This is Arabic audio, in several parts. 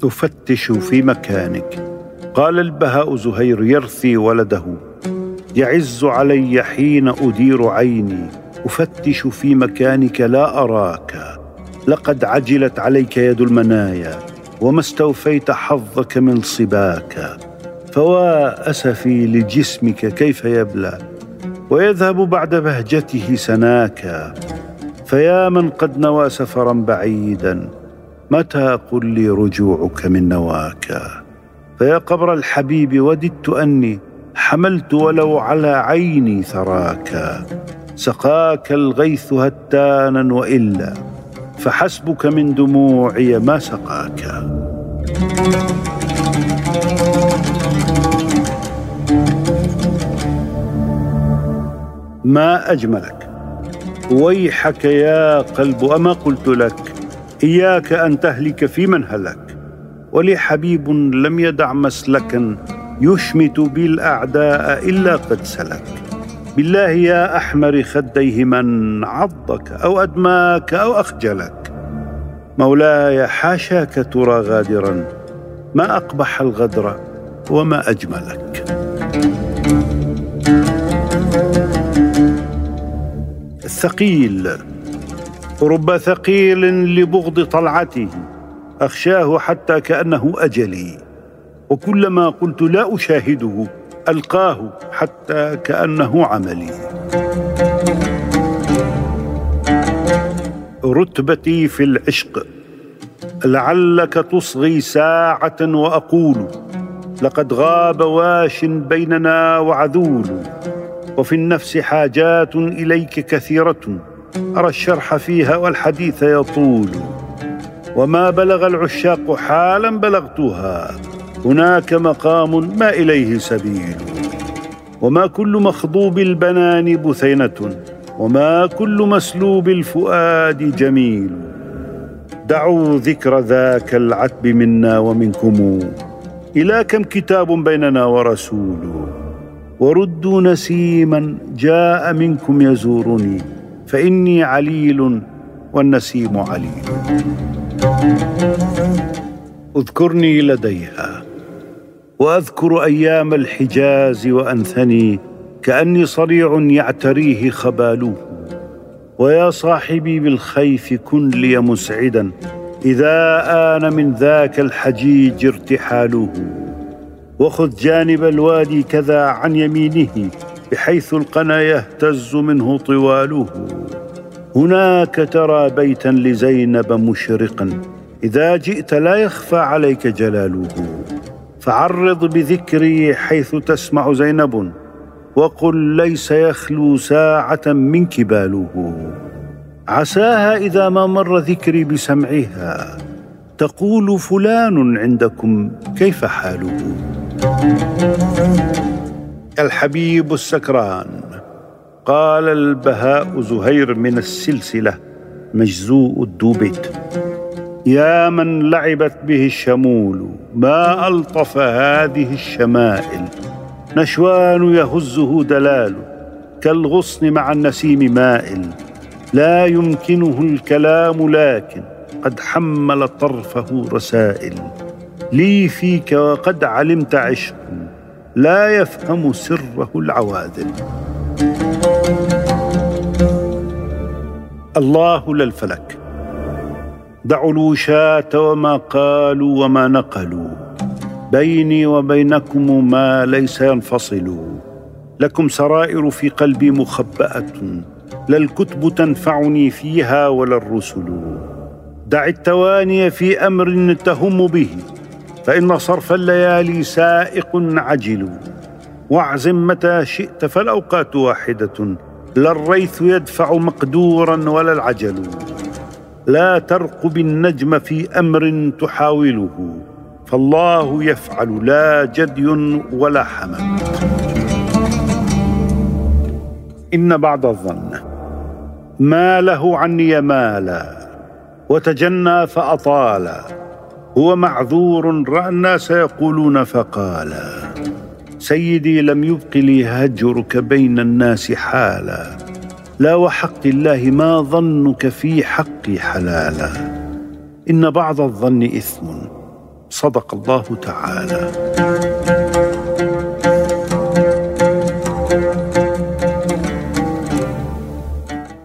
تفتش في مكانك. قال البهاء زهير يرثي ولده. يعز علي حين أدير عيني. أفتش في مكانك لا أراك. لقد عجلت عليك يد المنايا. وما استوفيت حظك من صباك. فوا اسفي لجسمك كيف يبلى. ويذهب بعد بهجته سناكا. فيا من قد نوى سفرا بعيدا متى قل لي رجوعك من نواك فيا قبر الحبيب وددت أني حملت ولو على عيني ثراك سقاك الغيث هتانا وإلا فحسبك من دموعي ما سقاك ما أجملك. ويحك يا قلب أما قلت لك إياك أن تهلك في من هلك. ولي حبيب لم يدع مسلكا يشمت بالأعداء إلا قد سلك. بالله يا أحمر خديه من عضك أو أدماك أو أخجلك. مولاي حاشاك ترى غادرا ما أقبح الغدر وما أجملك. الثقيل رب ثقيل لبغض طلعته. أخشاه حتى كأنه أجلي. وكلما قلت لا أشاهده ألقاه حتى كأنه عملي. رتبتي في العشق. لعلك تصغي ساعة وأقول لقد غاب واش بيننا وعذول. وفي النفس حاجات إليك كثيرة. أرى الشرح فيها والحديث يطول. وما بلغ العشاق حالا بلغتها. هناك مقام ما إليه سبيل. وما كل مخضوب البنان بثينه وما كل مسلوب الفؤاد جميل. دعوا ذكر ذاك العتب منا ومنكم. إلى كم كتاب بيننا ورسول. وردوا نسيما جاء منكم يزورني فإني عليل والنسيم عليل اذكرني لديها وأذكر أيام الحجاز وأنثني كأني صريع يعتريه خباله ويا صاحبي بالخيف كن لي مسعدا إذا آن من ذاك الحجيج ارتحاله وخذ جانب الوادي كذا عن يمينه بحيث القنا يهتز منه طواله. هناك ترى بيتا لزينب مشرقا إذا جئت لا يخفى عليك جلاله فعرض بذكري حيث تسمع زينب وقل ليس يخلو ساعة منك باله عساها إذا ما مر ذكري بسمعها تقول فلان عندكم كيف حاله؟ الحبيب السكران قال البهاء زهير من السلسلة مجزوء الدوبيت. يا من لعبت به الشمول ما ألطف هذه الشمائل؟ نشوان يهزه دلال كالغصن مع النسيم مائل. لا يمكنه الكلام لكن قد حمل طرفه رسائل. لي فيك وقد علمت عشق لا يفهم سره العواذل. الله للفلك دعوا الوشاة وما قالوا وما نقلوا. بيني وبينكم ما ليس ينفصل. لكم سرائر في قلبي مخبأة. لا الكتب تنفعني فيها ولا الرسل. دع التواني في أمر تهم به. فإن صرف الليالي سائق عجل. واعزم متى شئت فالأوقات واحدة. لا الريث يدفع مقدورا ولا العجل. لا ترقب النجم في أمر تحاوله. فالله يفعل لا جدي ولا حمل. إن بعض الظن ما له عني مالا وتجنى فأطالا. هو معذور رأى الناس يقولون فقالا سيدي لم يبق لي هجرك بين الناس حالا لا وحق الله ما ظنك في حقي حلالا. إن بعض الظن إثم صدق الله تعالى.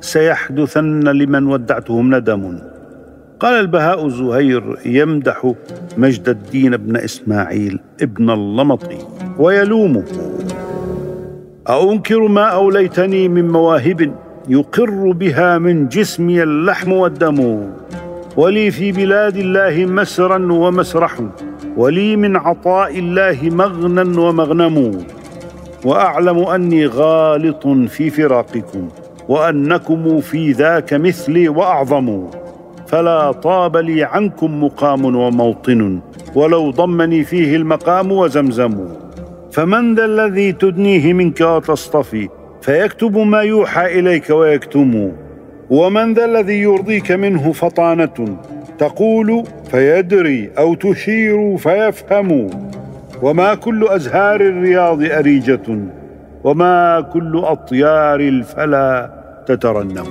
سيحدثن لمن ودعتهم ندم. قال البهاء زهير يمدح مجد الدين بن إسماعيل ابن اللمطي ويلومه. أأنكر ما أوليتني من مواهب يقر بها من جسمي اللحم والدم ولي في بلاد الله مسرا ومسرح ولي من عطاء الله مغنى ومغنم. وأعلم أني غالط في فراقكم وأنكم في ذاك مثلي وأعظم. فلا طاب لي عنكم مقام وموطن ولو ضمني فيه المقام وزمزم. فمن ذا الذي تدنيه منك وتصطفي فيكتب ما يوحى إليك ويكتم. ومن ذا الذي يرضيك منه فطانة تقول فيدري أو تشير فيفهم. وما كل أزهار الرياض أريجة. وما كل أطيار الفلا تترنم.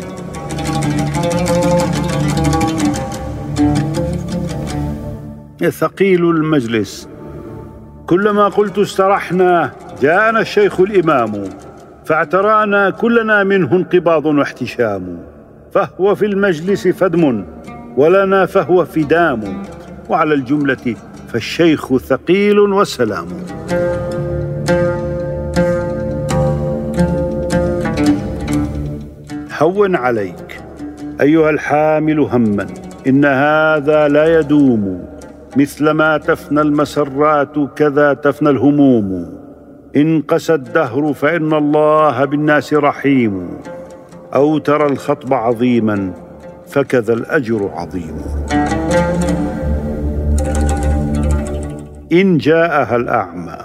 ثقيل المجلس. كلما قلت استرحنا جاءنا الشيخ الإمام فاعترانا كلنا منه انقباض واحتشام. فهو في المجلس فدم ولنا فهو فدام وعلى الجملة فالشيخ ثقيل والسلام هون عليك أيها الحامل هما إن هذا لا يدوم. مثلما تفنى المسرات كذا تفنى الهموم. إن قسى الدهر فإن الله بالناس رحيم. أو ترى الخطب عظيما فكذا الأجر عظيم. إن جاءها الأعمى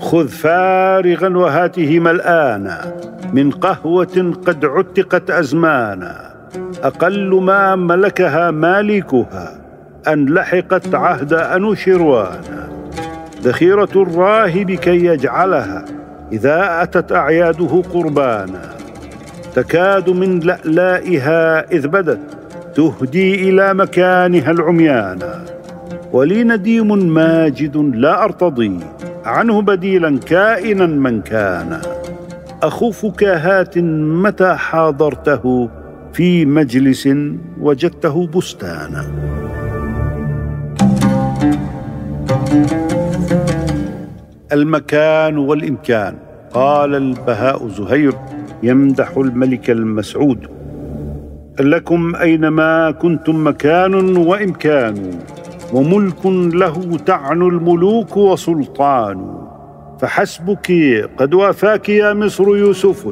خذ فارغا وهاته ملانا من قهوة قد عتقت أزمانا أقل ما ملكها مالكها. أن لحقت عهد أنوشروانا ذخيرة الراهب كي يجعلها إذا أتت أعياده قربانا. تكاد من لألائها إذ بدت تهدي إلى مكانها العميانا ولي نديم ماجد لا أرتضي عنه بديلا كائنا من كان. أخوف كاهات متى حاضرته في مجلس وجدته بستانا. المكان والإمكان قال البهاء زهير يمدح الملك المسعود. لكم أينما كنتم مكان وإمكان وملك له تعنو الملوك وسلطان. فحسبك قد وافاك يا مصر يوسف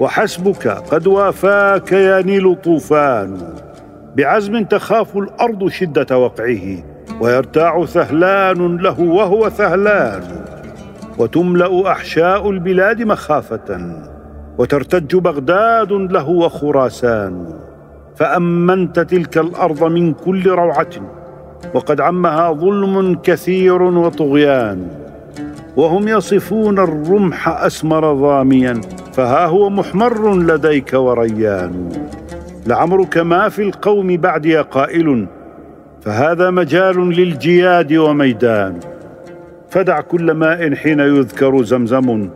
وحسبك قد وافاك يا نيل طوفان. بعزم تخاف الأرض شدة وقعه ويرتاع ثهلان له وهو ثهلان وتملأ أحشاء البلاد مخافة وترتج بغداد له وخراسان. فأمنت تلك الأرض من كل روعة وقد عمها ظلم كثير وطغيان. وهم يصفون الرمح أسمر ضاميا فها هو محمر لديك وريان. لعمرك ما في القوم بعدي قائل فهذا مجال للجياد وميدان. فدع كل ماء حين يذكر زمزم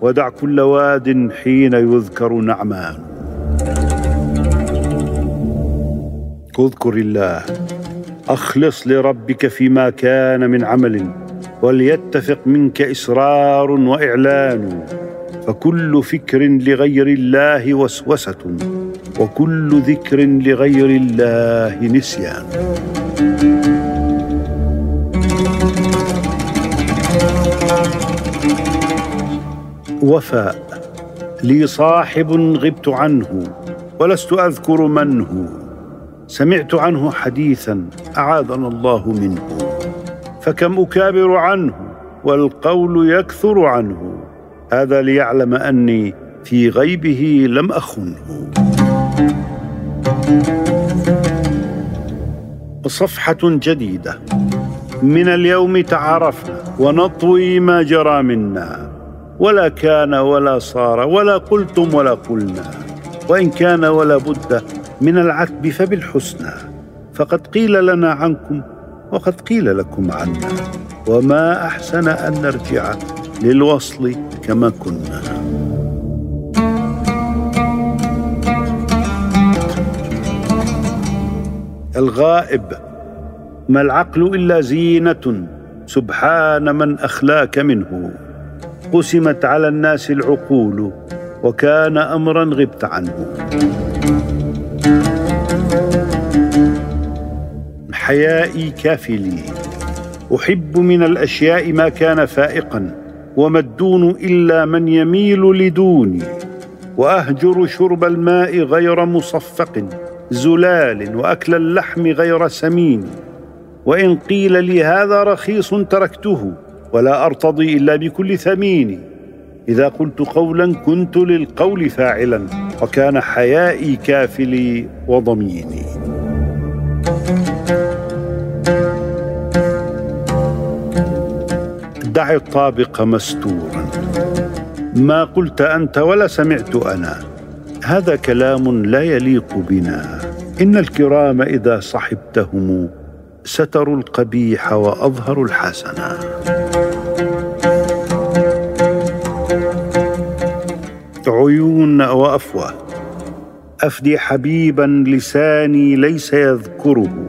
ودع كل واد حين يذكر نعمان. اذكر الله أخلص لربك فيما كان من عمل وليتفق منك إصرار وإعلان. فكل فكر لغير الله وسوسة وكل ذكر لغير الله نسيان. وفاء لي صاحب غبت عنه ولست أذكر من هو سمعت عنه حديثا أعاذنا الله منه. فكم أكابر عنه والقول يكثر عنه. هذا ليعلم أني في غيبه لم أخنه. صفحة جديدة. من اليوم تعارفنا ونطوي ما جرى منا. ولا كان ولا صار ولا قلتم ولا قلنا. وإن كان ولا بد من العتب فبالحسنى. فقد قيل لنا عنكم وقد قيل لكم عنا. وما أحسن أن نرجع للوصل كما كنا. الغائب ما العقل إلا زينة. سبحان من أخلاك منه. قسمت على الناس العقول وكان امرا غبت عنه. حيائي كافي لي أحب من الأشياء ما كان فائقا وما الدون إلا من يميل لدوني. وأهجر شرب الماء غير مصفق زلال وأكل اللحم غير سمين. وإن قيل لي هذا رخيص تركته ولا أرتضي إلا بكل ثمين. إذا قلت قولا كنت للقول فاعلا وكان حيائي كافلي وضميني. دع الطابق مستورا. ما قلت أنت ولا سمعت أنا. هذا كلام لا يليق بنا. إن الكرام إذا صحبتهم ستروا القبيح وأظهروا الحسن. عيون وأفواه. أفدي حبيبا لساني ليس يذكره.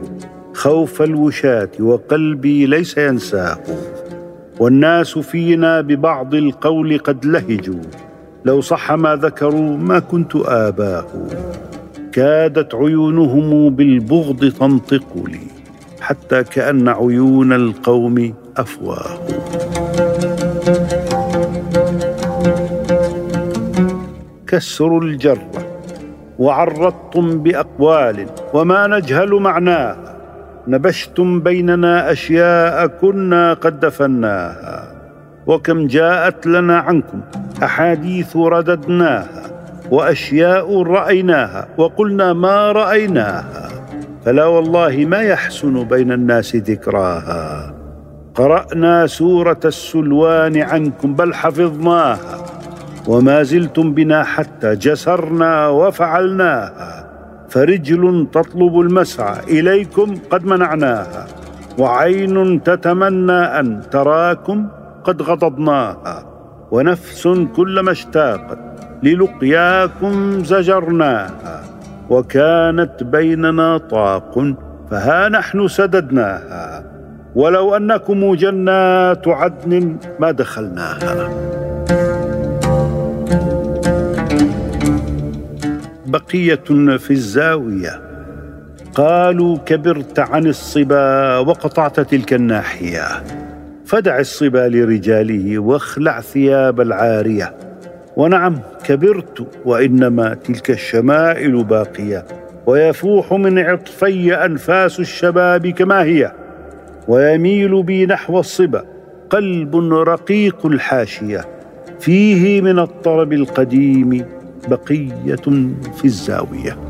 خوف الوشاة وقلبي ليس ينساه. والناس فينا ببعض القول قد لهجوا. لو صح ما ذكروا ما كنت اباه كادت عيونهم بالبغض تنطق لي. حتى كأن عيون القوم أفواه. كسروا الجره وعرضتم بأقوال وما نجهل معناها. نبشتم بيننا أشياء كنا قد دفناها. وكم جاءت لنا عنكم أحاديث رددناها وأشياء رأيناها وقلنا ما رأيناها. فلا والله ما يحسن بين الناس ذكراها. قرأنا سورة السلوان عنكم بل حفظناها. وما زلتم بنا حتى جسرنا وفعلناها فرجل تطلب المسعى إليكم قد منعناها وعين تتمنى أن تراكم قد غضضناها ونفس كلما اشتاقت للقياكم زجرناها وكانت بيننا طاق فها نحن سددناها ولو أنكم جنات عدن ما دخلناها. بقية في الزاوية. قالوا كبرت عن الصبا وقطعت تلك الناحية. فدع الصبا لرجاله واخلع ثياب العارية. ونعم كبرت وإنما تلك الشمائل باقية. ويفوح من عطفي أنفاس الشباب كما هي. ويميل بي نحو الصبا قلب رقيق الحاشية. فيه من الطرب القديم بقية في الزاوية.